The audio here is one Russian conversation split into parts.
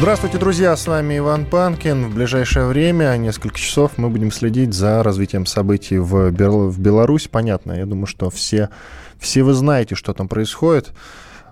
Здравствуйте, друзья! С вами Иван Панкин. В ближайшее время, несколько часов, мы будем следить за развитием событий в, Бел... в Беларуси. Понятно, я думаю, что все, все вы знаете, что там происходит.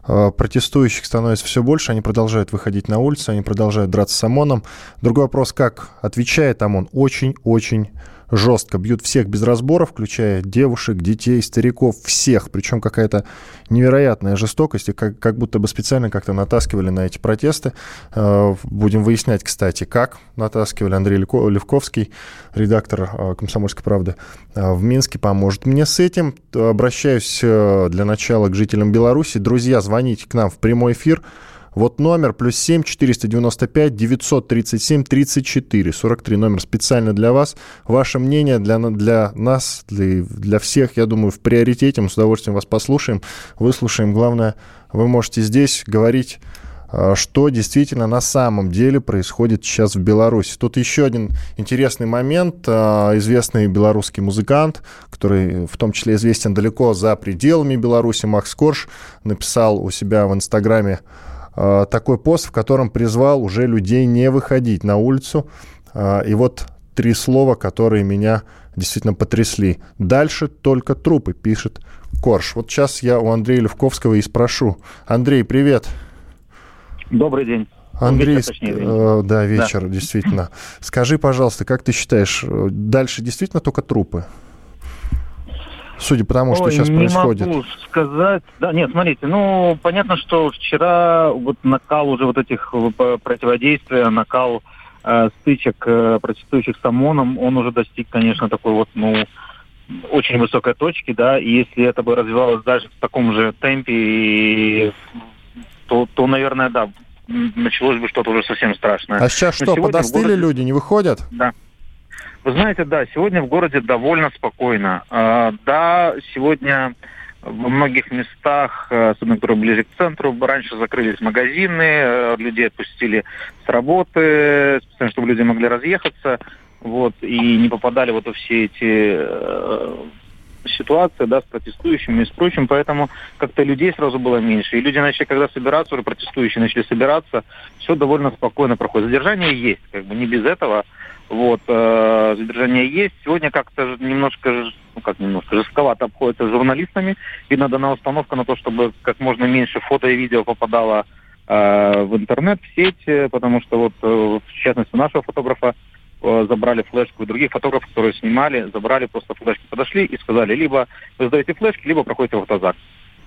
Э, протестующих становится все больше, они продолжают выходить на улицы, они продолжают драться с ОМОНом. Другой вопрос, как отвечает ОМОН? Очень-очень жестко бьют всех без разбора, включая девушек, детей, стариков, всех. Причем какая-то невероятная жестокость, и как, как будто бы специально как-то натаскивали на эти протесты. Э, будем выяснять, кстати, как натаскивали. Андрей Левковский, редактор э, «Комсомольской правды» э, в Минске, поможет мне с этим. Обращаюсь для начала к жителям Беларуси. Друзья, звоните к нам в прямой эфир – вот номер плюс 7 495 937 34 43 номер специально для вас. Ваше мнение для, для нас, для, для всех, я думаю, в приоритете. Мы с удовольствием вас послушаем, выслушаем. Главное, вы можете здесь говорить а, что действительно на самом деле происходит сейчас в Беларуси. Тут еще один интересный момент. А, известный белорусский музыкант, который в том числе известен далеко за пределами Беларуси, Макс Корж, написал у себя в Инстаграме Э, такой пост, в котором призвал уже людей не выходить на улицу. Э, и вот три слова, которые меня действительно потрясли. Дальше только трупы, пишет Корж. Вот сейчас я у Андрея Левковского и спрошу. Андрей, привет. Добрый день. Андрей, вечер, точнее, э, да, вечер, да. действительно. Скажи, пожалуйста, как ты считаешь, э, дальше действительно только трупы? Судя по тому, что Ой, сейчас не происходит. Не могу сказать. Да, нет, смотрите, ну, понятно, что вчера вот накал уже вот этих э, противодействия, накал э, стычек э, протестующих с ОМОНом, он уже достиг, конечно, такой вот, ну, очень высокой точки, да, и если это бы развивалось дальше в таком же темпе, то, то наверное, да, началось бы что-то уже совсем страшное. А сейчас что, подостыли городе... люди, не выходят? Да. Вы знаете, да, сегодня в городе довольно спокойно. А, да, сегодня во многих местах, особенно которые ближе к центру, раньше закрылись магазины, э, людей отпустили с работы, специально, чтобы люди могли разъехаться, вот, и не попадали вот во все эти э, ситуации, да, с протестующими и с прочим, поэтому как-то людей сразу было меньше. И люди начали, когда собираться, уже протестующие начали собираться, все довольно спокойно проходит. Задержание есть, как бы не без этого, вот, э, задержание есть. Сегодня как-то немножко, ну как немножко, жестковато обходится с журналистами. Видно, дана установка на то, чтобы как можно меньше фото и видео попадало э, в интернет, в сеть, потому что вот, э, в частности, нашего фотографа э, забрали флешку, и других фотографов, которые снимали, забрали просто флешки, подошли и сказали, либо вы сдаете флешки, либо проходите в автозак.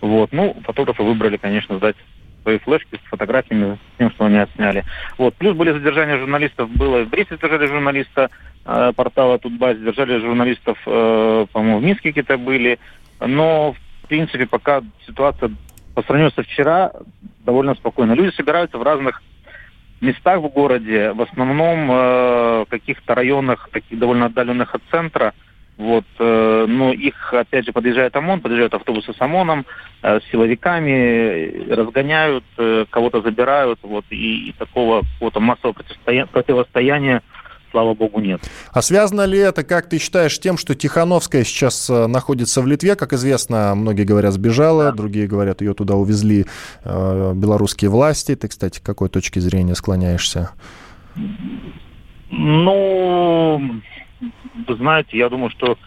Вот, ну, фотографы выбрали, конечно, сдать свои флешки с фотографиями, с тем, что они отсняли. Вот. Плюс были задержания журналистов, было в Бресте задержали журналиста э, портала Тутбай, задержали журналистов, э, по-моему, в Минске какие-то были. Но, в принципе, пока ситуация по сравнению со вчера довольно спокойно. Люди собираются в разных местах в городе, в основном э, каких-то районах, таких довольно отдаленных от центра – вот, э, но их, опять же, подъезжает ОМОН, подъезжают автобусы с ОМОНом, э, с силовиками, разгоняют, э, кого-то забирают, вот, и, и такого какого-то массового противостояния, противостояния слава богу, нет. А связано ли это, как ты считаешь, тем, что Тихановская сейчас э, находится в Литве? Как известно, многие говорят, сбежала, да. другие говорят, ее туда увезли э, белорусские власти. Ты, кстати, к какой точке зрения склоняешься? Ну, вы знаете, я думаю, что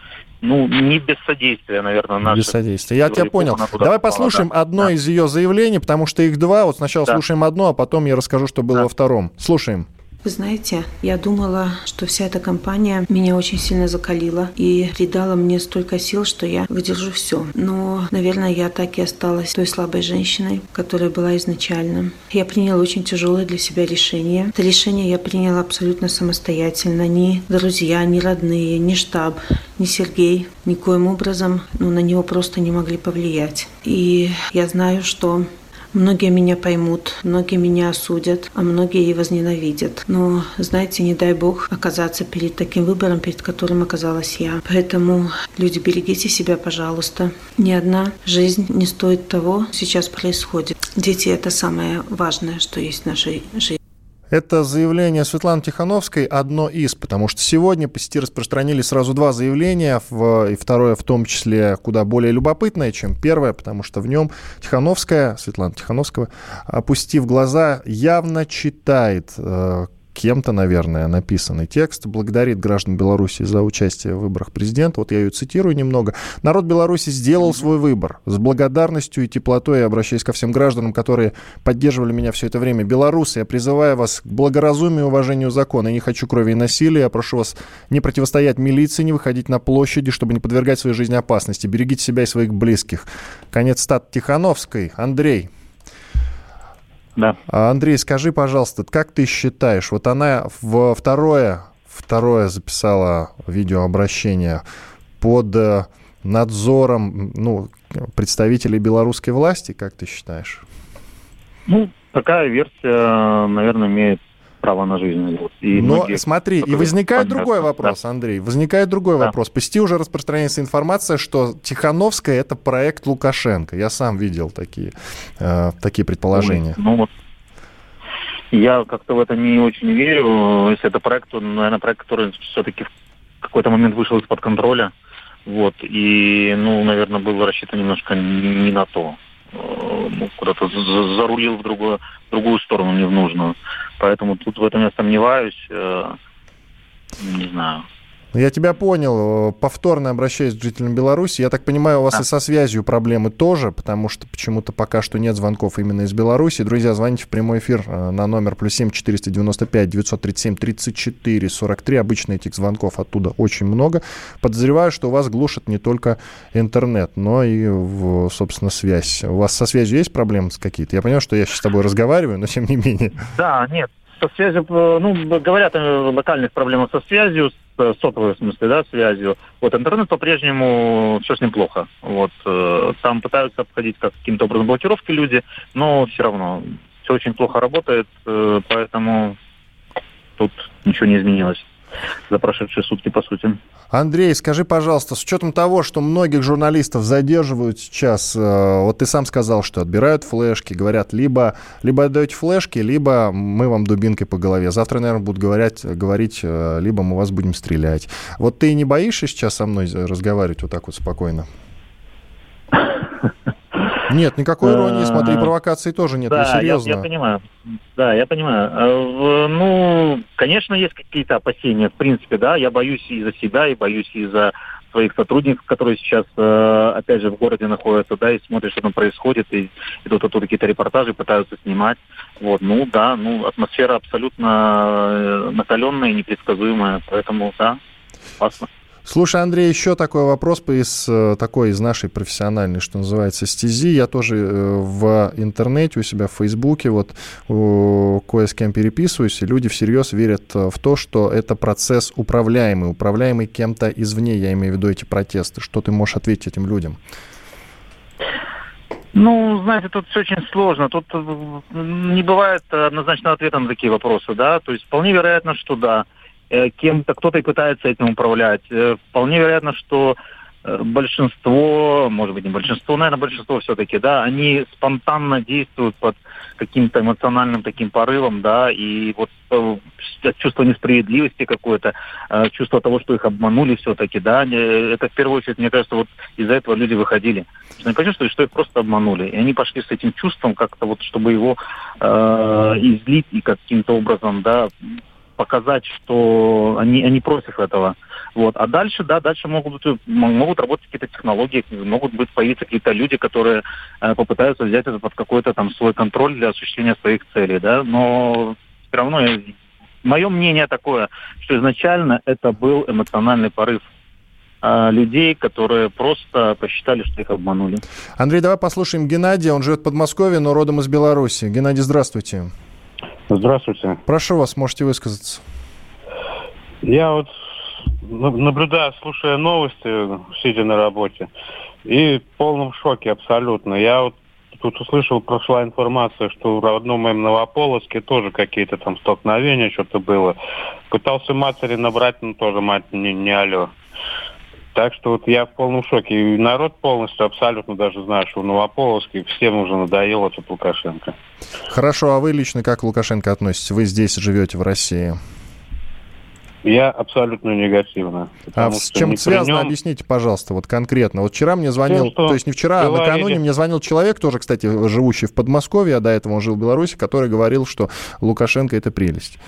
ну, не без содействия, наверное, наших. Без содействия. Я тебя понял. Давай послушаем да. одно да. из ее заявлений, потому что их два. Вот сначала да. слушаем одно, а потом я расскажу, что было да. во втором. Слушаем. Вы знаете, я думала, что вся эта компания меня очень сильно закалила и придала мне столько сил, что я выдержу все. Но, наверное, я так и осталась той слабой женщиной, которая была изначально. Я приняла очень тяжелое для себя решение. Это решение я приняла абсолютно самостоятельно. Ни друзья, ни родные, ни штаб, ни Сергей никоим образом ну, на него просто не могли повлиять. И я знаю, что Многие меня поймут, многие меня осудят, а многие и возненавидят. Но, знаете, не дай бог оказаться перед таким выбором, перед которым оказалась я. Поэтому, люди, берегите себя, пожалуйста. Ни одна жизнь не стоит того, сейчас происходит. Дети – это самое важное, что есть в нашей жизни. Это заявление Светланы Тихановской одно из, потому что сегодня по сети распространили сразу два заявления, в, и второе в том числе куда более любопытное, чем первое, потому что в нем Тихановская, Светлана Тихановская, опустив глаза, явно читает э, кем-то, наверное, написанный текст, благодарит граждан Беларуси за участие в выборах президента. Вот я ее цитирую немного. «Народ Беларуси сделал свой выбор. С благодарностью и теплотой я обращаюсь ко всем гражданам, которые поддерживали меня все это время. Белорусы, я призываю вас к благоразумию и уважению закона. Я не хочу крови и насилия. Я прошу вас не противостоять милиции, не выходить на площади, чтобы не подвергать своей жизни опасности. Берегите себя и своих близких». Конец стат Тихановской. Андрей, да. А, Андрей, скажи, пожалуйста, как ты считаешь, вот она в второе, второе записала видеообращение под э, надзором ну, представителей белорусской власти, как ты считаешь? Ну, такая версия, наверное, имеет право на жизнь. Вот. И Но многие, смотри, и возникает другой вопрос, да. Андрей, возникает другой да. вопрос. По сети уже распространяется информация, что Тихановская это проект Лукашенко. Я сам видел такие, э, такие предположения. Ну, вот я как-то в это не очень верю. Если это проект, то, наверное, проект, который все-таки в какой-то момент вышел из-под контроля. Вот. И, ну, наверное, был рассчитан немножко не на то. Ну, куда-то зарулил в другую, в другую сторону, не в нужную. Поэтому тут в этом я сомневаюсь. Э, не знаю. Ну, я тебя понял. Повторно обращаюсь к жителям Беларуси. Я так понимаю, у вас да. и со связью проблемы тоже, потому что почему-то пока что нет звонков именно из Беларуси. Друзья, звоните в прямой эфир э, на номер плюс семь четыреста девяносто пять девятьсот тридцать семь тридцать четыре сорок три. Обычно этих звонков оттуда очень много. Подозреваю, что у вас глушат не только интернет, но и, собственно, связь. У вас со связью есть проблемы какие-то? Я понимаю, что я сейчас с тобой разговариваю, но тем не менее. Да, нет, со связью, э, ну, говорят о локальных проблемах со связью, с сотовой, в смысле, да, связью. Вот интернет по-прежнему все с ним плохо. Вот э, там пытаются обходить как каким-то образом блокировки люди, но все равно все очень плохо работает, э, поэтому тут ничего не изменилось за прошедшие сутки, по сути. Андрей, скажи, пожалуйста, с учетом того, что многих журналистов задерживают сейчас, э, вот ты сам сказал, что отбирают флешки, говорят, либо, либо отдаете флешки, либо мы вам дубинкой по голове. Завтра, наверное, будут говорить, говорить, э, либо мы вас будем стрелять. Вот ты не боишься сейчас со мной разговаривать вот так вот спокойно? Нет, никакой иронии, смотри, провокации тоже нет, да, серьезно. Я, я понимаю. Да, я понимаю. А, ну, конечно, есть какие-то опасения, в принципе, да, я боюсь и за себя, и боюсь и за своих сотрудников, которые сейчас, э, опять же, в городе находятся, да, и смотрят, что там происходит, и идут оттуда какие-то репортажи, пытаются снимать. Вот, ну да, ну атмосфера абсолютно э, накаленная и непредсказуемая, поэтому да, опасно. Слушай, Андрей, еще такой вопрос из э, такой из нашей профессиональной, что называется, стези. Я тоже э, в интернете у себя в Фейсбуке вот кое с кем переписываюсь, и люди всерьез верят э, в то, что это процесс управляемый, управляемый кем-то извне, я имею в виду эти протесты. Что ты можешь ответить этим людям? Ну, знаете, тут все очень сложно. Тут не бывает однозначного ответа на такие вопросы, да. То есть вполне вероятно, что да. Э, кем-то, кто-то и пытается этим управлять. Э, вполне вероятно, что э, большинство, может быть, не большинство, наверное, большинство все-таки, да, они спонтанно действуют под каким-то эмоциональным таким порывом, да, и вот чувство несправедливости какое-то, чувство того, что их обманули все-таки, да, это в первую очередь, мне кажется, вот из-за этого люди выходили. Они почувствовали, что их просто обманули, и они пошли с этим чувством как-то вот, чтобы его э, излить и каким-то образом, да, показать, что они, они против этого. Вот. А дальше, да, дальше могут, могут работать какие-то технологии, могут быть появиться какие-то люди, которые э, попытаются взять это под какой-то там свой контроль для осуществления своих целей, да, но все равно мое мнение такое, что изначально это был эмоциональный порыв э, людей, которые просто посчитали, что их обманули. Андрей, давай послушаем Геннадия. Он живет в Подмосковье, но родом из Беларуси. Геннадий, здравствуйте. Здравствуйте. Прошу вас, можете высказаться. Я вот наблюдаю, слушая новости, сидя на работе, и в полном шоке абсолютно. Я вот тут услышал, прошла информация, что в родном моем Новополоске тоже какие-то там столкновения, что-то было. Пытался матери набрать, но тоже мать не, не алло. Так что вот я в полном шоке. И народ полностью, абсолютно даже знает, что в Новополоске всем уже надоело этот Лукашенко. Хорошо, а вы лично как к Лукашенко относитесь? Вы здесь живете в России? Я абсолютно негативно. А с чем это связано, нем... объясните, пожалуйста, вот конкретно. Вот вчера мне звонил, Тем, то есть не вчера, а накануне мне звонил человек, тоже, кстати, живущий в Подмосковье, а до этого он жил в Беларуси, который говорил, что Лукашенко – это прелесть.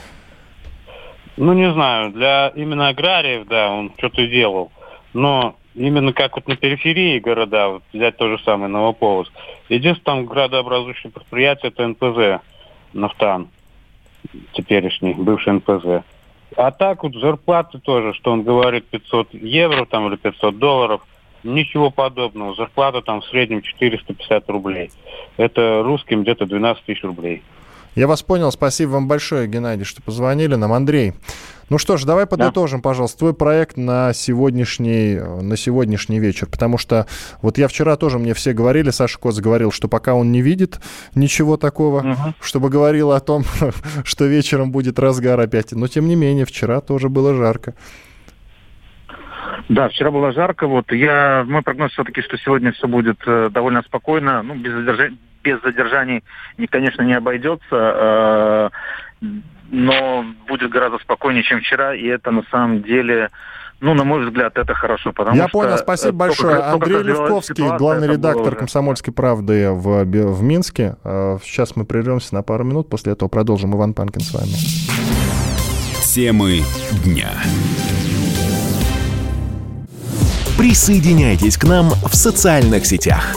Ну, не знаю, для именно аграриев, да, он что-то делал. Но именно как вот на периферии города, вот взять то же самое Новополоск, единственное там градообразующее предприятие – это НПЗ, Нафтан, теперешний, бывший НПЗ. А так вот зарплаты тоже, что он говорит 500 евро там или 500 долларов, ничего подобного. Зарплата там в среднем 450 рублей. Это русским где-то 12 тысяч рублей. Я вас понял. Спасибо вам большое, Геннадий, что позвонили нам. Андрей, ну что ж, давай подытожим, да. пожалуйста, твой проект на сегодняшний, на сегодняшний вечер. Потому что вот я вчера тоже, мне все говорили, Саша Коц говорил, что пока он не видит ничего такого, угу. чтобы говорил о том, что вечером будет разгар опять. Но тем не менее, вчера тоже было жарко. Да, вчера было жарко. Вот я, мой прогноз все-таки, что сегодня все будет э, довольно спокойно, ну без задержаний, без задержаний, конечно, не обойдется. Э, но будет гораздо спокойнее, чем вчера, и это на самом деле ну, на мой взгляд, это хорошо, потому Я что... понял, спасибо большое. Только, Андрей Левковский, ситуация, главный редактор уже... «Комсомольской правды» в, в Минске. Э, сейчас мы прервемся на пару минут, после этого продолжим. Иван Панкин с вами. Темы дня. Присоединяйтесь к нам в социальных сетях.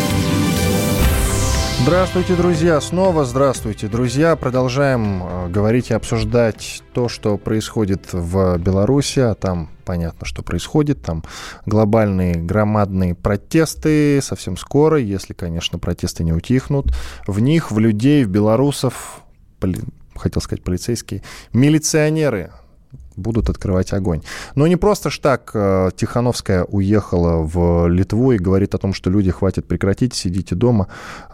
Здравствуйте, друзья! Снова здравствуйте, друзья! Продолжаем э, говорить и обсуждать то, что происходит в Беларуси. А там понятно, что происходит. Там глобальные громадные протесты совсем скоро, если, конечно, протесты не утихнут. В них, в людей, в белорусов, хотел сказать полицейские, милиционеры будут открывать огонь. Но не просто ж так э, Тихановская уехала в Литву и говорит о том, что люди, хватит прекратить, сидите дома,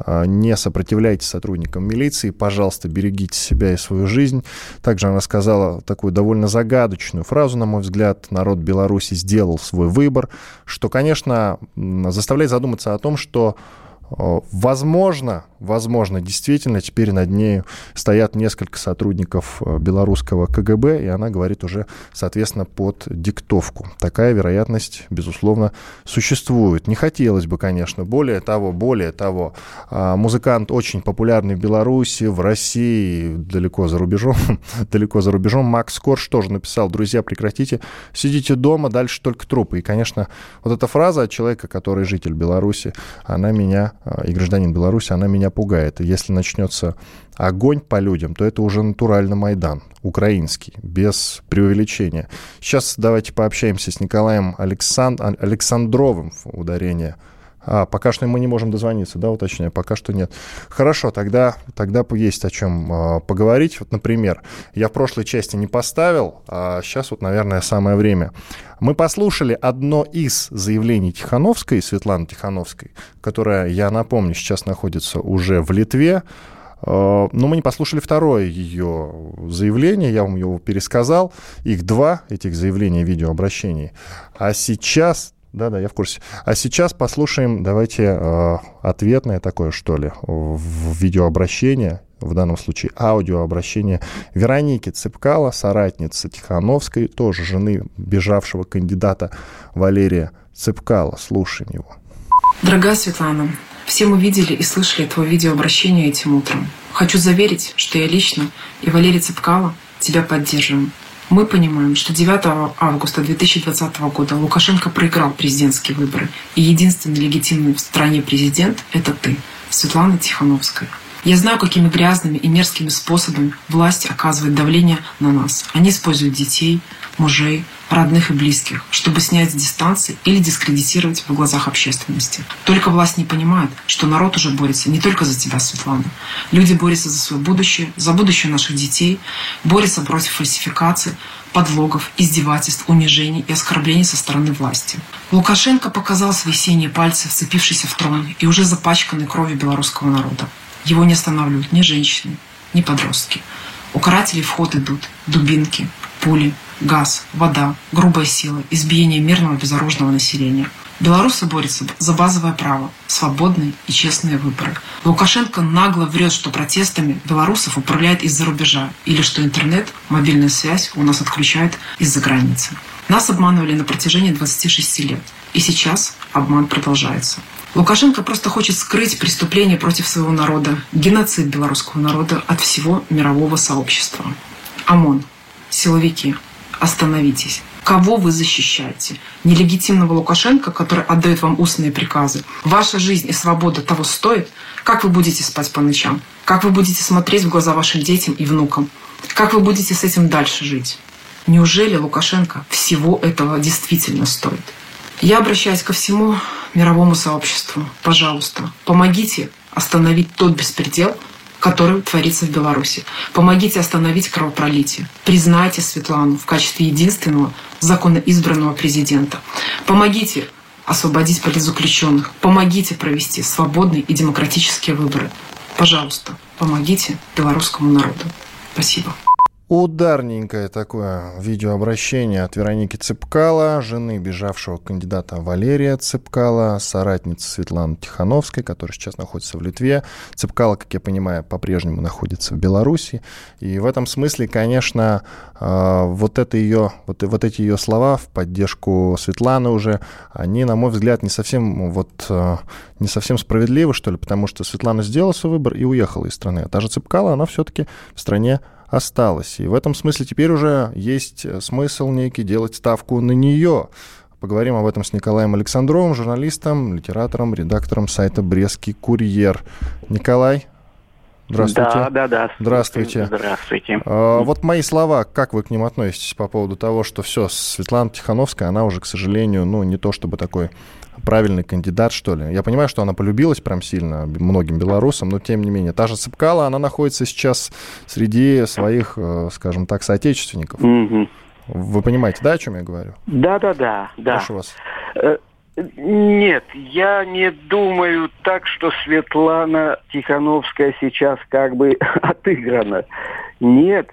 э, не сопротивляйтесь сотрудникам милиции, пожалуйста, берегите себя и свою жизнь. Также она сказала такую довольно загадочную фразу, на мой взгляд, народ Беларуси сделал свой выбор, что, конечно, заставляет задуматься о том, что э, Возможно, возможно, действительно, теперь над ней стоят несколько сотрудников э, белорусского КГБ, и она говорит уже, соответственно, под диктовку. Такая вероятность, безусловно, существует. Не хотелось бы, конечно. Более того, более того, а, музыкант очень популярный в Беларуси, в России, далеко за рубежом, далеко за рубежом. Макс Корж тоже написал, друзья, прекратите, сидите дома, дальше только трупы. И, конечно, вот эта фраза от человека, который житель Беларуси, она меня, а, и гражданин Беларуси, она меня меня пугает. Если начнется огонь по людям, то это уже натурально Майдан, украинский, без преувеличения. Сейчас давайте пообщаемся с Николаем Александ... Александровым, ударение а, пока что мы не можем дозвониться, да, уточняю, пока что нет. Хорошо, тогда, тогда есть о чем а, поговорить. Вот, например, я в прошлой части не поставил, а сейчас вот, наверное, самое время. Мы послушали одно из заявлений Тихановской, Светланы Тихановской, которая, я напомню, сейчас находится уже в Литве. А, но мы не послушали второе ее заявление, я вам его пересказал. Их два, этих заявлений, видеообращений. А сейчас да-да, я в курсе. А сейчас послушаем, давайте, э, ответное такое, что ли, в видеообращение, в данном случае аудиообращение Вероники Цыпкала, соратницы Тихановской, тоже жены бежавшего кандидата Валерия Цыпкала. Слушаем его. Дорогая Светлана, все мы видели и слышали твое видеообращение этим утром. Хочу заверить, что я лично и Валерий Цыпкала тебя поддерживаем. Мы понимаем, что 9 августа 2020 года Лукашенко проиграл президентские выборы, и единственный легитимный в стране президент — это ты, Светлана Тихановская. Я знаю, какими грязными и мерзкими способами власть оказывает давление на нас. Они используют детей, мужей, родных и близких, чтобы снять с дистанции или дискредитировать в глазах общественности. Только власть не понимает, что народ уже борется не только за тебя, Светлана. Люди борются за свое будущее, за будущее наших детей, борются против фальсификации, подлогов, издевательств, унижений и оскорблений со стороны власти. Лукашенко показал свои синие пальцы, вцепившиеся в трон и уже запачканный кровью белорусского народа. Его не останавливают ни женщины, ни подростки. У карателей в ход идут дубинки, пули, газ, вода, грубая сила, избиение мирного безоружного населения. Белорусы борются за базовое право, свободные и честные выборы. Лукашенко нагло врет, что протестами белорусов управляет из-за рубежа, или что интернет, мобильная связь у нас отключают из-за границы. Нас обманывали на протяжении 26 лет. И сейчас обман продолжается. Лукашенко просто хочет скрыть преступление против своего народа, геноцид белорусского народа от всего мирового сообщества. ОМОН, силовики, остановитесь. Кого вы защищаете? Нелегитимного Лукашенко, который отдает вам устные приказы. Ваша жизнь и свобода того стоит? Как вы будете спать по ночам? Как вы будете смотреть в глаза вашим детям и внукам? Как вы будете с этим дальше жить? Неужели Лукашенко всего этого действительно стоит? Я обращаюсь ко всему мировому сообществу. Пожалуйста, помогите остановить тот беспредел, который творится в Беларуси. Помогите остановить кровопролитие. Признайте Светлану в качестве единственного законно избранного президента. Помогите освободить политзаключенных. Помогите провести свободные и демократические выборы. Пожалуйста, помогите белорусскому народу. Спасибо. Ударненькое такое видеообращение от Вероники Цепкала, жены бежавшего кандидата Валерия Цепкала, соратницы Светланы Тихановской, которая сейчас находится в Литве. Цепкала, как я понимаю, по-прежнему находится в Беларуси. И в этом смысле, конечно, а, вот, это ее, вот, вот эти ее слова в поддержку Светланы уже, они, на мой взгляд, не совсем, вот, а, не совсем справедливы, что ли, потому что Светлана сделала свой выбор и уехала из страны. А та же Цепкала, она все-таки в стране осталось. И в этом смысле теперь уже есть э, смысл некий делать ставку на нее. Поговорим об этом с Николаем Александровым, журналистом, литератором, редактором сайта «Брестский курьер». Николай, Здравствуйте. Да, да, да. Здравствуйте. Здравствуйте. А, вот мои слова, как вы к ним относитесь по поводу того, что все, Светлана Тихановская, она уже, к сожалению, ну, не то чтобы такой правильный кандидат, что ли. Я понимаю, что она полюбилась прям сильно многим белорусам, но тем не менее. Та же Цыпкала, она находится сейчас среди своих, э, скажем так, соотечественников. Мгм. Вы понимаете, да, о чем я говорю? Да, да, да, да. Прошу вас. Э, Нет, я не думаю так, что Светлана Тихановская сейчас как бы отыграна. Нет,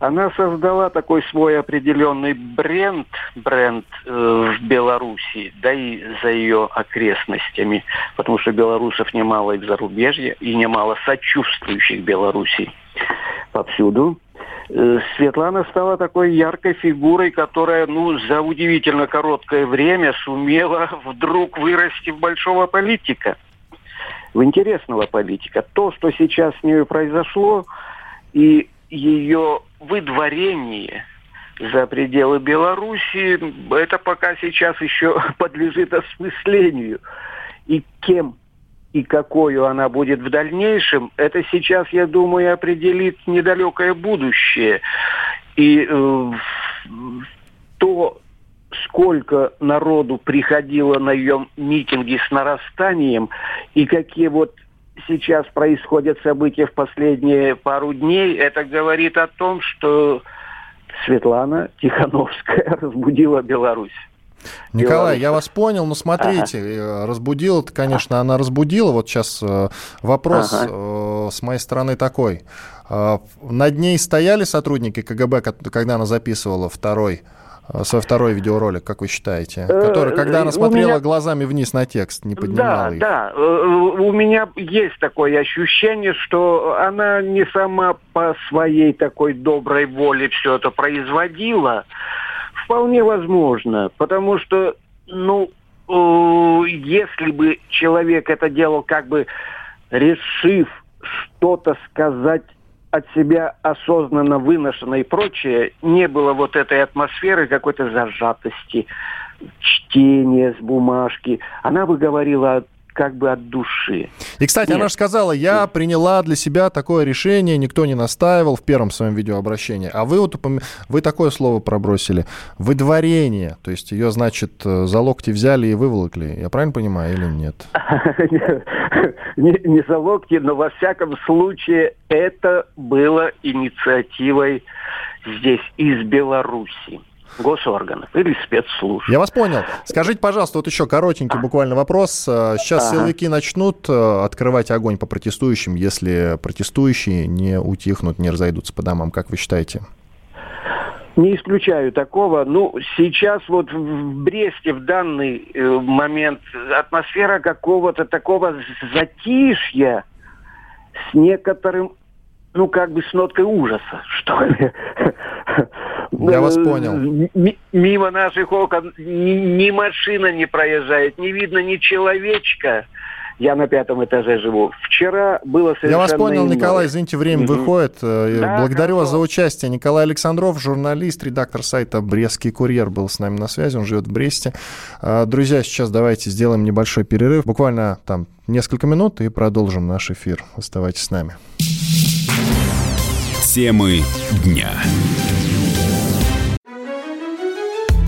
она создала такой свой определенный бренд, бренд э, в Беларуси, да и за ее окрестностями, потому что белорусов немало и в зарубежье, и немало сочувствующих Беларуси повсюду. Э, Светлана стала такой яркой фигурой, которая, ну, за удивительно короткое время сумела вдруг вырасти в большого политика, в интересного политика. То, что сейчас с ней произошло, и ее выдворение за пределы Беларуси, это пока сейчас еще подлежит осмыслению. И кем и какую она будет в дальнейшем, это сейчас, я думаю, определит недалекое будущее. И э, то, сколько народу приходило на ее митинги с нарастанием, и какие вот сейчас происходят события в последние пару дней, это говорит о том, что Светлана Тихановская разбудила Беларусь. Николай, я вас понял, но смотрите, ага. разбудила это, конечно, она разбудила. Вот сейчас э, вопрос ага. э, с моей стороны такой. Э, над ней стояли сотрудники КГБ, когда она записывала второй свой второй видеоролик, как вы считаете? Который, когда она смотрела меня... глазами вниз на текст, не поднимала да, их. Да, у меня есть такое ощущение, что она не сама по своей такой доброй воле все это производила. Вполне возможно, потому что, ну, если бы человек это делал как бы решив что-то сказать от себя осознанно выношено и прочее, не было вот этой атмосферы какой-то зажатости, чтения с бумажки. Она бы говорила как бы от души. И, кстати, Нет. она же сказала, я приняла для себя такое решение, никто не настаивал в первом своем видеообращении. А вы вот вы такое слово пробросили. Выдворение. То есть ее, значит, за локти взяли и выволокли. Я правильно понимаю или нет? Не за локти, но во всяком случае это было инициативой здесь, из Беларуси госорганов или спецслужб. Я вас понял. Скажите, пожалуйста, вот еще коротенький буквально вопрос. Э, сейчас ага. силовики начнут э, открывать огонь по протестующим, если протестующие не утихнут, не разойдутся по домам. Как вы считаете? Не исключаю такого. Ну, сейчас вот в Бресте в данный э, момент атмосфера какого-то такого затишья с некоторым ну, как бы с ноткой ужаса, что ли. Я вас понял. Мимо наших окон ни машина не проезжает, не видно ни человечка. Я на пятом этаже живу. Вчера было совершенно Я вас понял, иное. Николай, извините, время mm-hmm. выходит. Э, да, Благодарю вас за участие. Николай Александров, журналист, редактор сайта «Брестский курьер» был с нами на связи, он живет в Бресте. А, друзья, сейчас давайте сделаем небольшой перерыв, буквально там несколько минут и продолжим наш эфир. Оставайтесь с нами. Темы дня.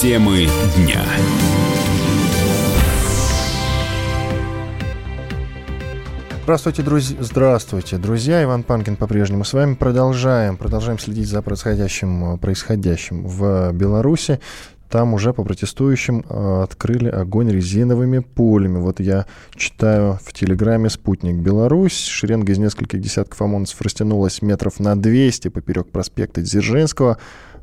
Темы дня. Здравствуйте, друзья. Здравствуйте, друзья. Иван Панкин по-прежнему с вами. Продолжаем. Продолжаем следить за происходящим, происходящим в Беларуси. Там уже по протестующим э, открыли огонь резиновыми пулями. Вот я читаю в Телеграме «Спутник Беларусь». Шеренга из нескольких десятков ОМОНцев растянулась метров на 200 поперек проспекта Дзержинского.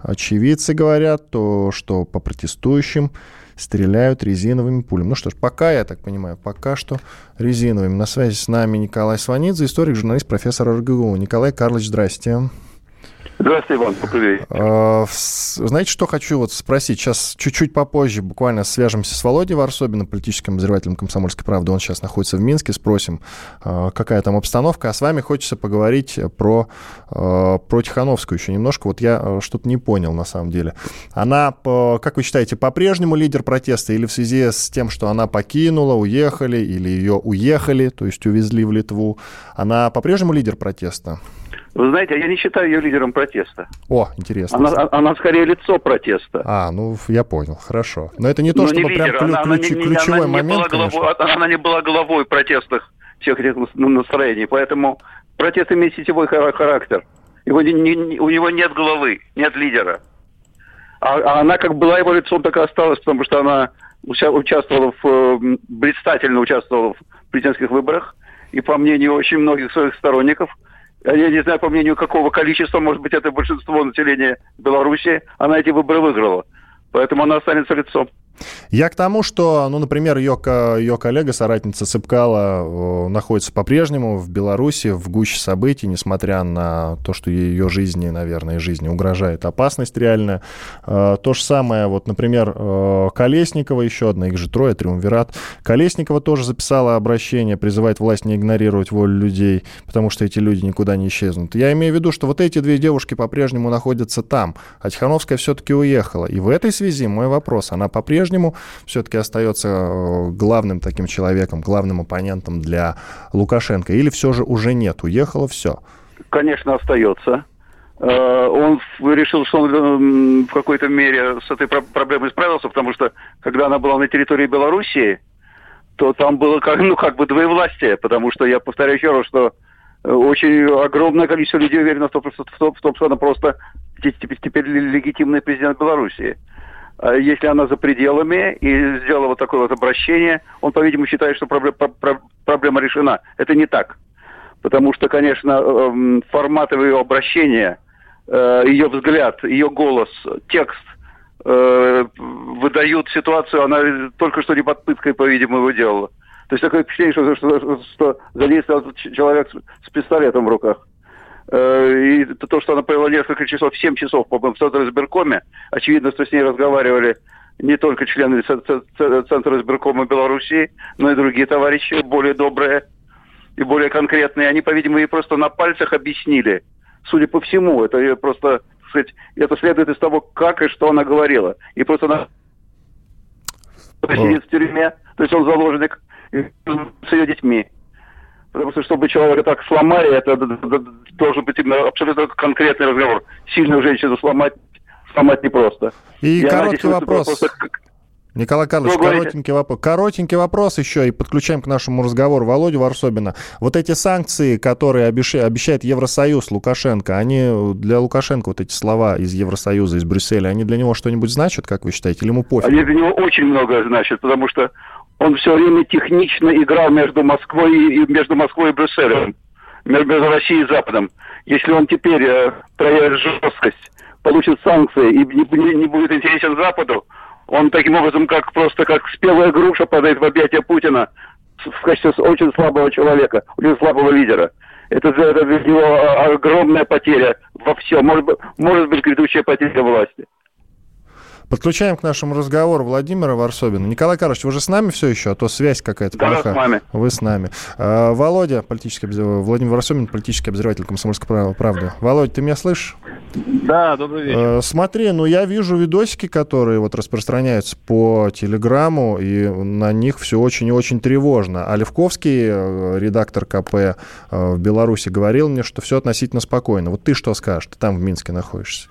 Очевидцы говорят, то, что по протестующим стреляют резиновыми пулями. Ну что ж, пока, я так понимаю, пока что резиновыми. На связи с нами Николай Сванидзе, историк, журналист, профессор РГУ. Николай Карлович, здрасте. Здравствуйте, Иван, добрый а, Знаете, что хочу вот спросить? Сейчас чуть-чуть попозже буквально свяжемся с Володей Варсобиным, политическим обозревателем «Комсомольской правды». Он сейчас находится в Минске. Спросим, а, какая там обстановка. А с вами хочется поговорить про, а, про Тихановскую еще немножко. Вот я что-то не понял на самом деле. Она, как вы считаете, по-прежнему лидер протеста или в связи с тем, что она покинула, уехали или ее уехали, то есть увезли в Литву, она по-прежнему лидер протеста? Вы знаете, я не считаю ее лидером протеста. О, интересно. Она, она скорее лицо протеста. А, ну я понял, хорошо. Но это не то, Но чтобы не прям лидер. Она, ключ, она, ключевой она момент. Была головой, она не была головой протестных всех этих настроений, поэтому протест имеет сетевой характер. Его, не, не, у него нет головы, нет лидера. А, а она как была его лицом, так и осталась, потому что она участвовала в, блистательно участвовала в президентских выборах, и по мнению очень многих своих сторонников – я не знаю, по мнению какого количества, может быть, это большинство населения Беларуси, она эти выборы выиграла. Поэтому она останется лицом. Я к тому, что, ну, например, ее, ее коллега, соратница Цыпкала, находится по-прежнему в Беларуси, в гуще событий, несмотря на то, что ее жизни, наверное, жизни угрожает опасность реальная. А, то же самое, вот, например, Колесникова, еще одна, их же трое, Триумвират. Колесникова тоже записала обращение, призывает власть не игнорировать волю людей, потому что эти люди никуда не исчезнут. Я имею в виду, что вот эти две девушки по-прежнему находятся там, а Тихановская все-таки уехала. И в этой связи мой вопрос, она по-прежнему по-прежнему все-таки остается э, главным таким человеком, главным оппонентом для Лукашенко? Или все же уже нет, уехало все? Конечно, остается. Э, он решил, что он в какой-то мере с этой проблемой справился, потому что когда она была на территории Белоруссии, то там было как, ну, как бы двоевластие, потому что, я повторяю еще раз, что э, очень огромное количество людей уверено в том, в том что она просто теперь легитимный президент Белоруссии. А если она за пределами и сделала вот такое вот обращение, он, по-видимому, считает, что проблема, решена. Это не так. Потому что, конечно, эм, формат ее обращения, э, ее взгляд, ее голос, текст э, выдают ситуацию, она только что не под пыткой, по-видимому, его делала. То есть такое впечатление, что, что, что, задействовал человек с пистолетом в руках. Э, и то, что она провела несколько часов, 7 часов, по-моему, в Центре избиркоме, очевидно, что с ней разговаривали не только члены Центра избиркома Беларуси, но и другие товарищи, более добрые и более конкретные. Они, по-видимому, ей просто на пальцах объяснили. Судя по всему, это просто, так сказать, это следует из того, как и что она говорила. И просто она сидит в тюрьме, то есть он заложник с ее детьми. Потому что, чтобы человека так сломали, это должен быть именно абсолютно конкретный разговор. Сильную женщину сломать, сломать непросто. И Я короткий надеюсь, вопрос. Просто... Николай Карлович, коротенький вопрос. Коротенький вопрос еще и подключаем к нашему разговору Володю Варсобина. Вот эти санкции, которые обещает Евросоюз Лукашенко, они для Лукашенко, вот эти слова из Евросоюза, из Брюсселя, они для него что-нибудь значат, как вы считаете, или ему пофиг? Они для него очень многое значат, потому что он все время технично играл между Москвой и между Москвой и Брюсселем, между Россией и Западом. Если он теперь э, проявит жесткость, получит санкции и не, не, не будет интересен Западу, он таким образом как просто как спелая груша падает в объятия Путина в качестве очень слабого человека, очень слабого лидера. Это, для него огромная потеря во всем, может может быть грядущая потеря власти. Подключаем к нашему разговору Владимира Варсобина. Николай Карлович, вы же с нами все еще, а то связь какая-то да, плохая. с вами. Вы с нами. А, Володя, политический Владимир Варсобин, политический обозреватель комсомольской правды. Володя, ты меня слышишь? Да, добрый вечер. А, смотри, ну я вижу видосики, которые вот распространяются по Телеграму, и на них все очень и очень тревожно. А Левковский, э, редактор КП э, в Беларуси, говорил мне, что все относительно спокойно. Вот ты что скажешь? Ты там в Минске находишься.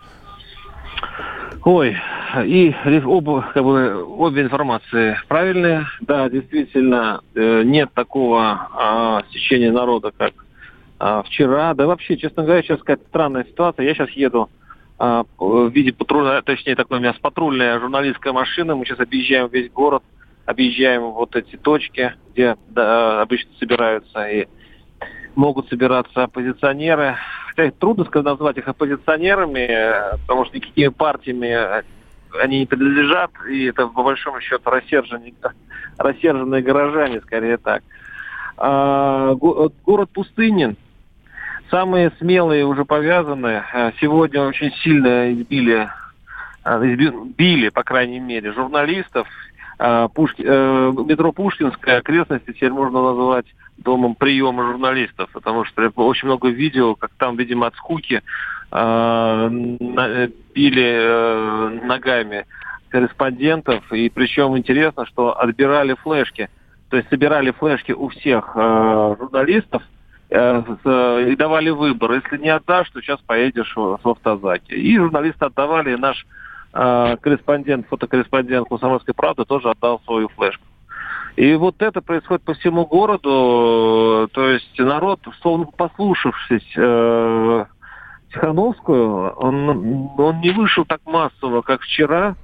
Ой, и оба, как бы, обе информации правильные. Да, действительно, э, нет такого а, стечения народа, как а, вчера. Да вообще, честно говоря, сейчас какая-то странная ситуация. Я сейчас еду а, в виде патруля, точнее, такой у меня с патрульная журналистская машина. Мы сейчас объезжаем весь город, объезжаем вот эти точки, где обычно собираются и могут собираться оппозиционеры хотя трудно сказать, назвать их оппозиционерами, потому что никакими партиями они не принадлежат, и это по большому счету рассерженные, рассерженные горожане, скорее так. А, город Пустынин. Самые смелые уже повязаны. А, сегодня очень сильно избили, а, избили, по крайней мере, журналистов. А, Пушки, э, метро Пушкинская окрестности теперь можно назвать домом приема журналистов, потому что очень много видео, как там, видимо, от скуки э, били э, ногами корреспондентов, и причем интересно, что отбирали флешки, то есть собирали флешки у всех э, журналистов э, и давали выбор. Если не отдашь, то сейчас поедешь в автозаке. И журналисты отдавали, и наш э, корреспондент, фотокорреспондент «Комсомольской правды» тоже отдал свою флешку. И вот это происходит по всему городу. То есть народ, словно послушавшись э, Тихановскую, он, он не вышел так массово, как вчера.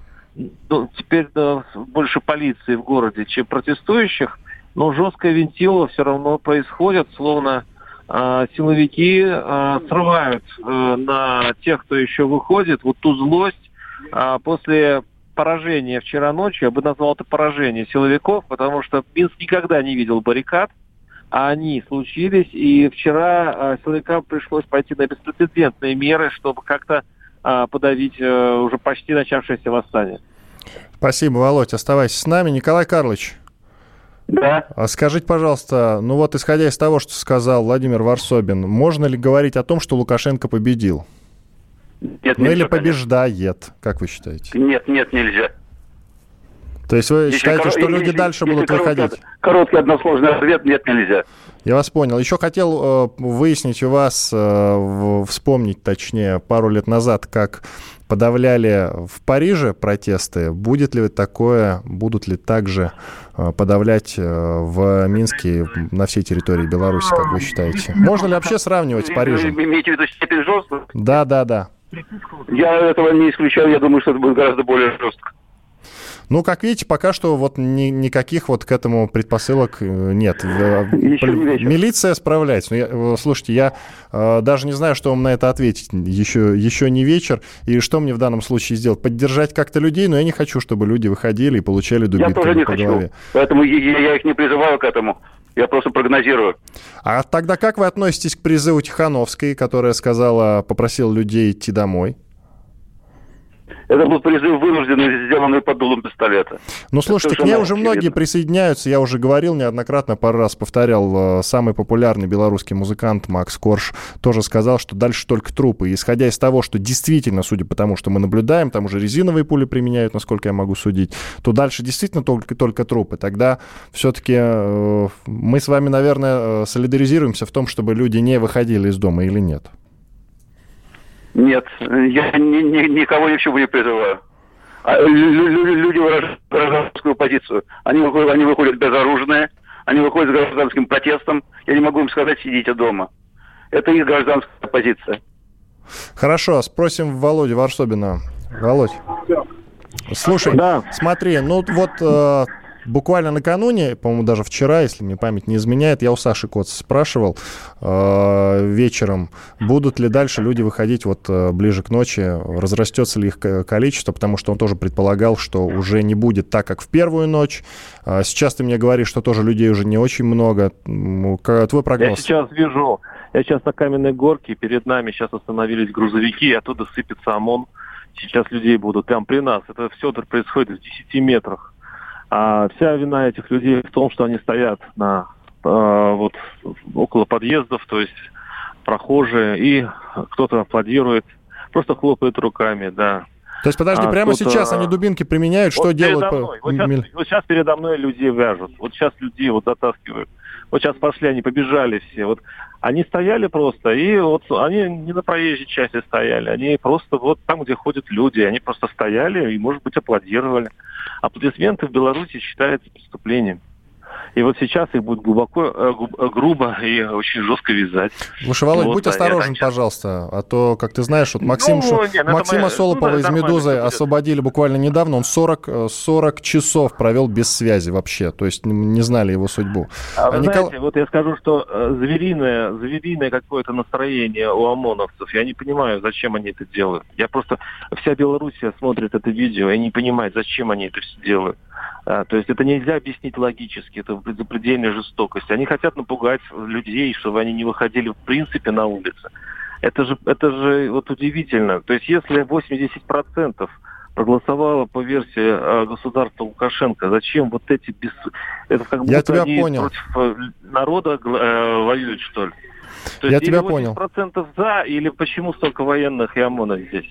Ну, теперь да, больше полиции в городе, чем протестующих. Но жесткое вентило все равно происходит, словно э, силовики э, срывают э, на тех, кто еще выходит, вот ту злость э, после поражение вчера ночью, я бы назвал это поражение силовиков, потому что Минск никогда не видел баррикад, а они случились, и вчера э, силовикам пришлось пойти на беспрецедентные меры, чтобы как-то э, подавить э, уже почти начавшееся восстание. Спасибо, Володь. Оставайся с нами. Николай Карлович. Да. А скажите, пожалуйста, ну вот исходя из того, что сказал Владимир Варсобин, можно ли говорить о том, что Лукашенко победил? Нет, ну или побеждает, как вы считаете? Нет, нет, нельзя. То есть вы если считаете, кор... что люди если, дальше если будут короткий, выходить? Короткий односложный ответ – нет, нельзя. Я вас понял. Еще хотел э, выяснить у вас, э, вспомнить точнее, пару лет назад, как подавляли в Париже протесты. Будет ли такое, будут ли также э, подавлять э, в Минске на всей территории Беларуси, как вы считаете? Можно ли вообще сравнивать с Парижем? Имеете в виду степень жесткости? Да, да, да. Я этого не исключаю, я думаю, что это будет гораздо более жестко. Ну, как видите, пока что вот ни, никаких вот к этому предпосылок э, нет. Не Милиция справляется. Ну, я, слушайте, я э, даже не знаю, что вам на это ответить. Еще, еще не вечер. И что мне в данном случае сделать? Поддержать как-то людей, но я не хочу, чтобы люди выходили и получали дубинками Я тоже не по хочу. голове. Поэтому я, я их не призываю к этому. Я просто прогнозирую. А тогда как вы относитесь к призыву Тихановской, которая сказала, попросила людей идти домой? Это был призыв вынужденный, сделанный под дулом пистолета. Ну, слушайте, к ней уже многие присоединяются. Я уже говорил неоднократно, пару раз повторял, э, самый популярный белорусский музыкант Макс Корж тоже сказал, что дальше только трупы. И исходя из того, что действительно, судя по тому, что мы наблюдаем, там уже резиновые пули применяют, насколько я могу судить, то дальше действительно только, только трупы. Тогда все-таки э, мы с вами, наверное, э, солидаризируемся в том, чтобы люди не выходили из дома или нет? Нет, я ни, ни, никого ни к чему не призываю. А люди выражают гражданскую позицию. Они выходят, они выходят безоружные, они выходят с гражданским протестом. Я не могу им сказать, сидите дома. Это их гражданская позиция. Хорошо, спросим Володю Варсобина. Володь. Слушай, да. смотри, ну вот э, буквально накануне, по-моему, даже вчера, если мне память не изменяет, я у Саши Коц спрашивал э, вечером, будут ли дальше люди выходить вот э, ближе к ночи, разрастется ли их количество, потому что он тоже предполагал, что уже не будет так, как в первую ночь. Э, сейчас ты мне говоришь, что тоже людей уже не очень много. Твой прогноз? Я сейчас вижу, я сейчас на каменной горке, перед нами сейчас остановились грузовики, и оттуда сыпется ОМОН. Сейчас людей будут прямо при нас. Это все происходит в 10 метрах. А вся вина этих людей в том, что они стоят на э, вот около подъездов, то есть прохожие, и кто-то аплодирует, просто хлопает руками, да. То есть, подожди, а, прямо сейчас они дубинки применяют, что вот делают? Мной. Вот, сейчас, вот сейчас передо мной людей вяжут, вот сейчас людей вот затаскивают. Вот сейчас пошли, они побежали все. Вот они стояли просто, и вот они не на проезжей части стояли, они просто вот там, где ходят люди, они просто стояли и, может быть, аплодировали. Аплодисменты в Беларуси считаются преступлением. И вот сейчас их будет глубоко, э, э, грубо и очень жестко вязать. Слушай, Володь, вот, будь осторожен, это... пожалуйста, а то, как ты знаешь, вот Максим, ну, Шу... нет, Максима моя... Солопова ну, да, из «Медузы» освободили буквально недавно, он 40, 40 э, часов провел без связи вообще, то есть не знали его судьбу. А, а вы Никол... знаете, вот я скажу, что звериное, звериное какое-то настроение у ОМОНовцев, я не понимаю, зачем они это делают. Я просто, вся Белоруссия смотрит это видео, и не понимает, зачем они это все делают. А, то есть это нельзя объяснить логически, это запредельная жестокость. Они хотят напугать людей, чтобы они не выходили в принципе на улицы. Это же, это же вот удивительно. То есть если 80% проголосовало по версии э, государства Лукашенко, зачем вот эти без... Это как будто Я тебя они понял. против э, народа э, воюют, что ли? То есть Я тебя понял. процентов за, или почему столько военных и ОМОНов здесь?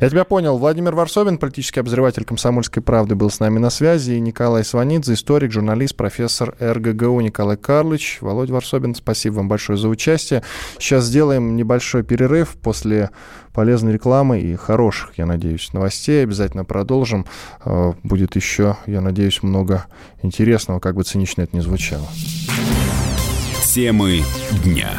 Я тебя понял. Владимир Варсобин, политический обозреватель «Комсомольской правды», был с нами на связи. И Николай Сванидзе, историк, журналист, профессор РГГУ Николай Карлович. Володь Варсобин, спасибо вам большое за участие. Сейчас сделаем небольшой перерыв после полезной рекламы и хороших, я надеюсь, новостей. Обязательно продолжим. Э, будет еще, я надеюсь, много интересного, как бы цинично это ни звучало. Темы дня.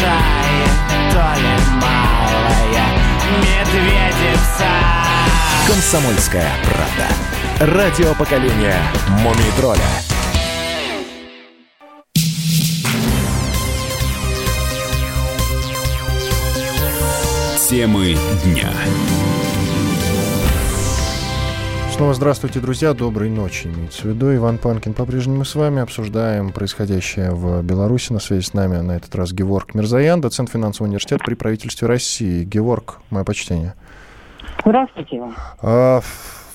Большая, то ли малая медведица Комсомольская правда. Радио поколения Мумий тролля. Темы дня. Снова здравствуйте, друзья. Доброй ночи, имеется в виду. Иван Панкин по-прежнему с вами. Обсуждаем происходящее в Беларуси. На связи с нами на этот раз Геворг Мирзаян, доцент финансового университета при правительстве России. Геворг, мое почтение. Здравствуйте. А,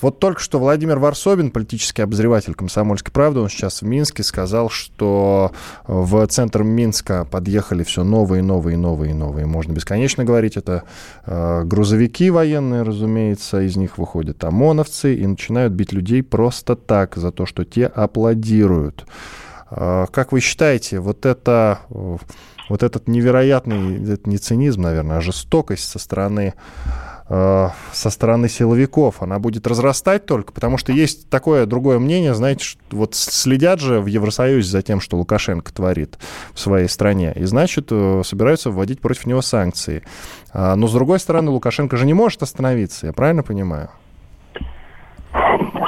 вот только что Владимир Варсобин, политический обозреватель «Комсомольской правды», он сейчас в Минске, сказал, что в центр Минска подъехали все новые, новые, новые, новые. Можно бесконечно говорить. Это э, грузовики военные, разумеется, из них выходят ОМОНовцы и начинают бить людей просто так, за то, что те аплодируют. Как вы считаете, вот это вот этот невероятный, это не цинизм, наверное, а жестокость со стороны Э, со стороны силовиков, она будет разрастать только, потому что есть такое другое мнение, знаете, вот следят же в Евросоюзе за тем, что Лукашенко творит в своей стране, и значит э, собираются вводить против него санкции. А, но с другой стороны, Лукашенко же не может остановиться, я правильно понимаю?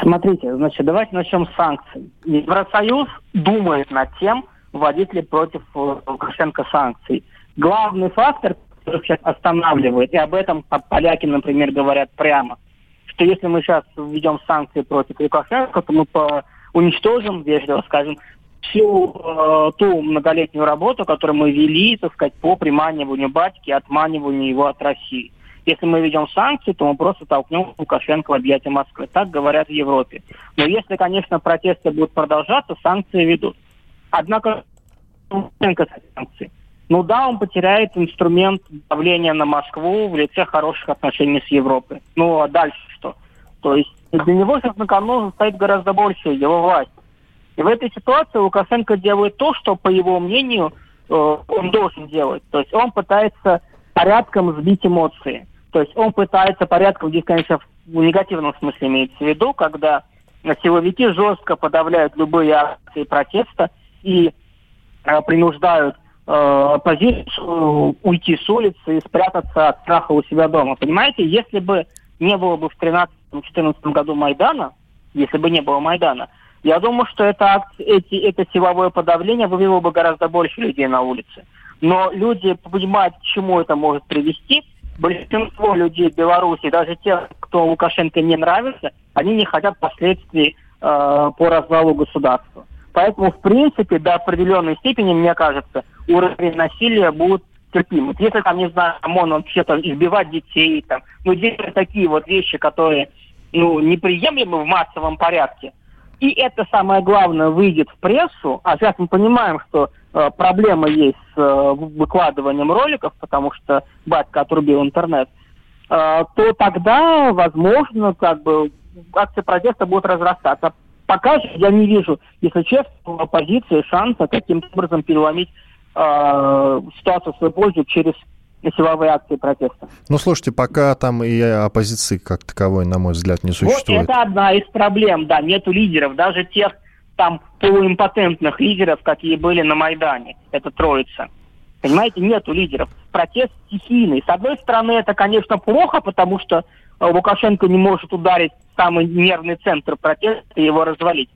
Смотрите, значит, давайте начнем с санкций. Евросоюз думает над тем, вводить ли против э, Лукашенко санкции. Главный фактор, которых сейчас останавливает. И об этом поляки, например, говорят прямо. Что если мы сейчас введем санкции против Лукашенко, то мы по уничтожим, вежливо скажем, всю э, ту многолетнюю работу, которую мы вели, так сказать, по приманиванию батьки, отманиванию его от России. Если мы ведем санкции, то мы просто толкнем Лукашенко в объятия Москвы. Так говорят в Европе. Но если, конечно, протесты будут продолжаться, санкции ведут. Однако Лукашенко санкции. Ну да, он потеряет инструмент давления на Москву в лице хороших отношений с Европой. Ну а дальше что? То есть для него сейчас на кону стоит гораздо больше его власть. И в этой ситуации Лукашенко делает то, что, по его мнению, э, он должен делать. То есть он пытается порядком сбить эмоции. То есть он пытается порядком, здесь, конечно, в негативном смысле имеется в виду, когда силовики жестко подавляют любые акции протеста и э, принуждают оппозицию уйти с улицы и спрятаться от страха у себя дома. Понимаете, если бы не было бы в 2013-2014 году Майдана, если бы не было Майдана, я думаю, что это, эти, это силовое подавление вывело бы гораздо больше людей на улице. Но люди понимают, к чему это может привести. Большинство людей в Беларуси, даже те, кто Лукашенко не нравится, они не хотят последствий э, по развалу государства. Поэтому, в принципе, до определенной степени, мне кажется, уровень насилия будет терпимым. Если там, не знаю, ОМОН вообще-то избивать детей, там, ну, делать такие вот вещи, которые, ну, неприемлемы в массовом порядке, и это самое главное выйдет в прессу, а сейчас мы понимаем, что э, проблема есть с э, выкладыванием роликов, потому что батька отрубил интернет, э, то тогда, возможно, как бы акции протеста будут разрастаться. Пока же я не вижу, если честно, оппозиции шанса каким-то образом переломить э, ситуацию в свою пользу через силовые акции протеста. Ну, слушайте, пока там и оппозиции как таковой, на мой взгляд, не существует. Вот это одна из проблем, да, нету лидеров, даже тех там полуимпотентных лидеров, какие были на Майдане, это троица. Понимаете, нету лидеров. Протест стихийный. С одной стороны, это, конечно, плохо, потому что Лукашенко не может ударить самый нервный центр протеста и его развалить.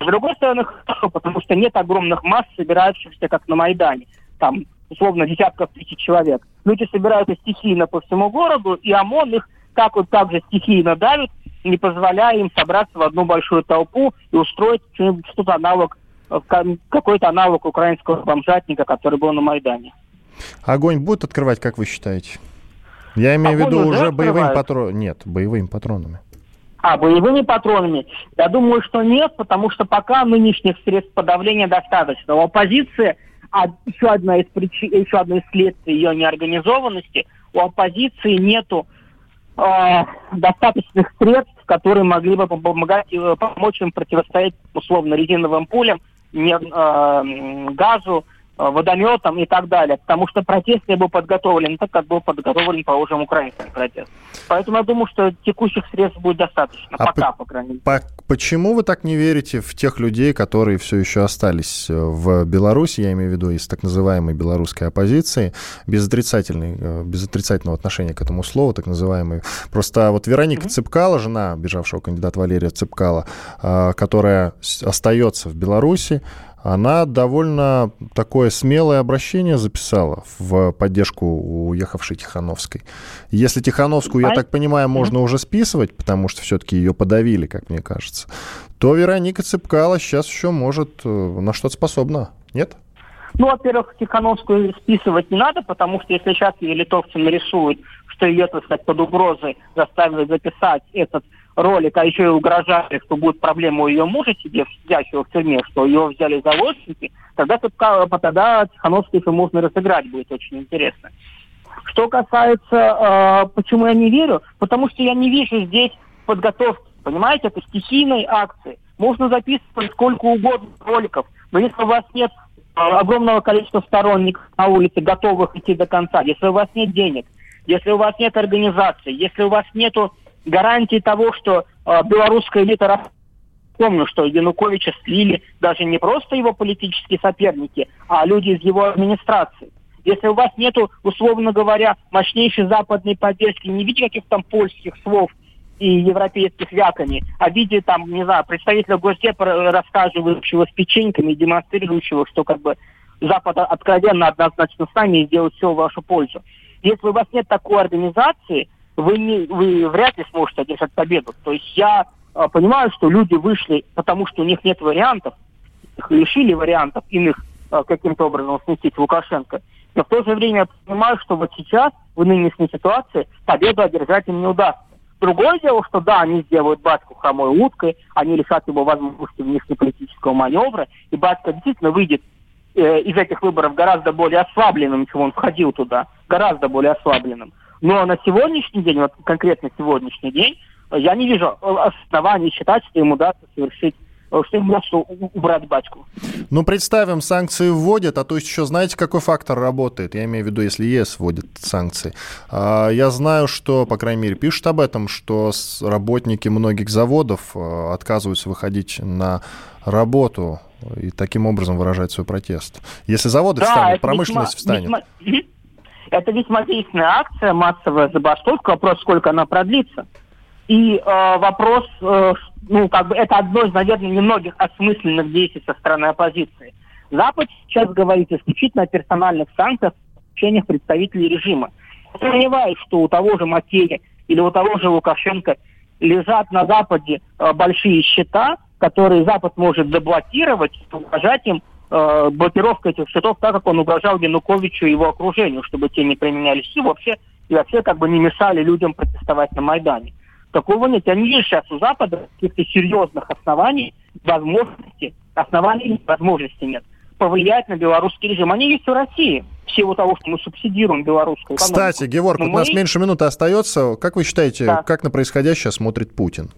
С другой стороны, хорошо, потому что нет огромных масс, собирающихся, как на Майдане. Там, условно, десятков тысяч человек. Люди собираются стихийно по всему городу, и ОМОН их так вот так же стихийно давит, не позволяя им собраться в одну большую толпу и устроить что-то аналог, э, какой-то аналог украинского бомжатника, который был на Майдане. Огонь будет открывать, как вы считаете? Я имею в виду уже боевыми патронами. Нет, боевыми патронами. А, боевыми патронами? Я думаю, что нет, потому что пока нынешних средств подавления достаточно. У оппозиции, а еще, одна из причин, еще одно из следствий ее неорганизованности, у оппозиции нету э, достаточных средств, которые могли бы помогать, э, помочь им противостоять условно резиновым пулям, не, э, газу, водометом и так далее, потому что протест не был подготовлен так, как был подготовлен, положим, украинский протест. Поэтому я думаю, что текущих средств будет достаточно, а пока, по, по крайней мере. По почему вы так не верите в тех людей, которые все еще остались э, в Беларуси, я имею в виду из так называемой белорусской оппозиции, без, отрицательной, э, без отрицательного отношения к этому слову, так называемой. Просто вот Вероника mm-hmm. Цыпкала, жена бежавшего кандидата Валерия Цыпкала, которая остается в Беларуси, она довольно такое смелое обращение записала в поддержку уехавшей Тихановской. Если Тихановскую, я так понимаю, можно уже списывать, потому что все-таки ее подавили, как мне кажется, то Вероника Цыпкала сейчас еще может э, на что-то способна, нет? Ну, во-первых, Тихановскую списывать не надо, потому что если сейчас ее литовцы нарисуют, что ее, так сказать, под угрозой заставили записать этот ролик, а еще и угрожали, что будет проблема у ее мужа сидящего в тюрьме, что ее взяли заложники, тогда, тогда Тихановскую еще можно разыграть, будет очень интересно. Что касается, э, почему я не верю, потому что я не вижу здесь подготовки, понимаете, это стихийной акции. Можно записывать сколько угодно роликов, Но если у вас нет э, огромного количества сторонников на улице, готовых идти до конца, если у вас нет денег, если у вас нет организации, если у вас нет гарантии того, что э, белорусская элита Помню, что Януковича слили даже не просто его политические соперники, а люди из его администрации. Если у вас нету, условно говоря, мощнейшей западной поддержки, не в виде каких-то там польских слов и европейских вяканий, а в виде, там, не знаю, представителя Госдепа, рассказывающего с печеньками демонстрирующего, что как бы Запад откровенно однозначно с нами и сделает все в вашу пользу. Если у вас нет такой организации, вы, не, вы вряд ли сможете одержать победу. То есть я э, понимаю, что люди вышли, потому что у них нет вариантов, их лишили вариантов иных э, каким-то образом сместить Лукашенко. Но в то же время я понимаю, что вот сейчас, в нынешней ситуации, победу одержать им не удастся. Другое дело, что да, они сделают батьку хромой уткой, они лишат его возможности внешнеполитического маневра, и батька действительно выйдет э, из этих выборов гораздо более ослабленным, чем он входил туда, гораздо более ослабленным. Но на сегодняшний день, вот конкретно сегодняшний день, я не вижу оснований считать, что ему удастся совершить что им удастся убрать батьку. Ну, представим, санкции вводят, а то есть еще знаете, какой фактор работает? Я имею в виду, если ЕС вводит санкции. А, я знаю, что, по крайней мере, пишут об этом, что работники многих заводов отказываются выходить на работу и таким образом выражать свой протест. Если заводы да, встанут, промышленность весьма, встанет. Весьма, это весьма действенная акция, массовая забастовка. Вопрос, сколько она продлится. И э, вопрос, э, ну, как бы это одно из, наверное, немногих осмысленных действий со стороны оппозиции. Запад сейчас говорит исключительно о персональных санкциях в отношениях представителей режима. Сомневаюсь, что у того же Макея или у того же Лукашенко лежат на Западе э, большие счета, которые Запад может заблокировать, угрожать им э, блокировка этих счетов так, как он угрожал Януковичу и его окружению, чтобы те не применяли силу вообще, и вообще как бы не мешали людям протестовать на Майдане. Такого нет. Я не вижу сейчас у Запада каких-то серьезных оснований, возможностей, оснований возможности нет повлиять на белорусский режим. Они есть в России в силу того, что мы субсидируем белорусскую экономику. Кстати, Геворг, вот мы... у нас меньше минуты остается. Как вы считаете, да. как на происходящее смотрит Путин?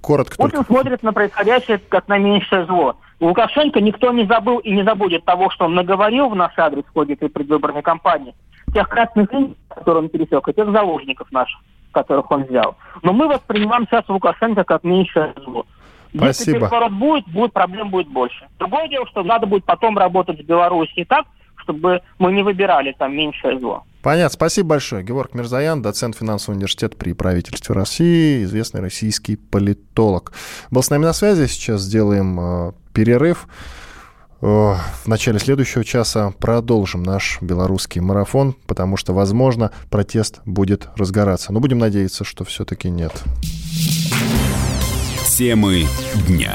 Коротко Путин только. смотрит на происходящее как на меньшее зло. Лукашенко никто не забыл и не забудет того, что он наговорил в наш адрес в ходе этой предвыборной кампании. Тех красных линий, которые он пересек, и тех заложников наших, которых он взял. Но мы воспринимаем сейчас Лукашенко как меньшее зло. Спасибо. Если переворот будет, будет, проблем будет больше. Другое дело, что надо будет потом работать в Беларуси так, чтобы мы не выбирали там меньшее зло. Понятно. Спасибо большое. Георг Мирзаян, доцент финансового университета при правительстве России, известный российский политолог. Был с нами на связи. Сейчас сделаем э, перерыв. Э, в начале следующего часа продолжим наш белорусский марафон, потому что, возможно, протест будет разгораться. Но будем надеяться, что все-таки нет. Темы дня.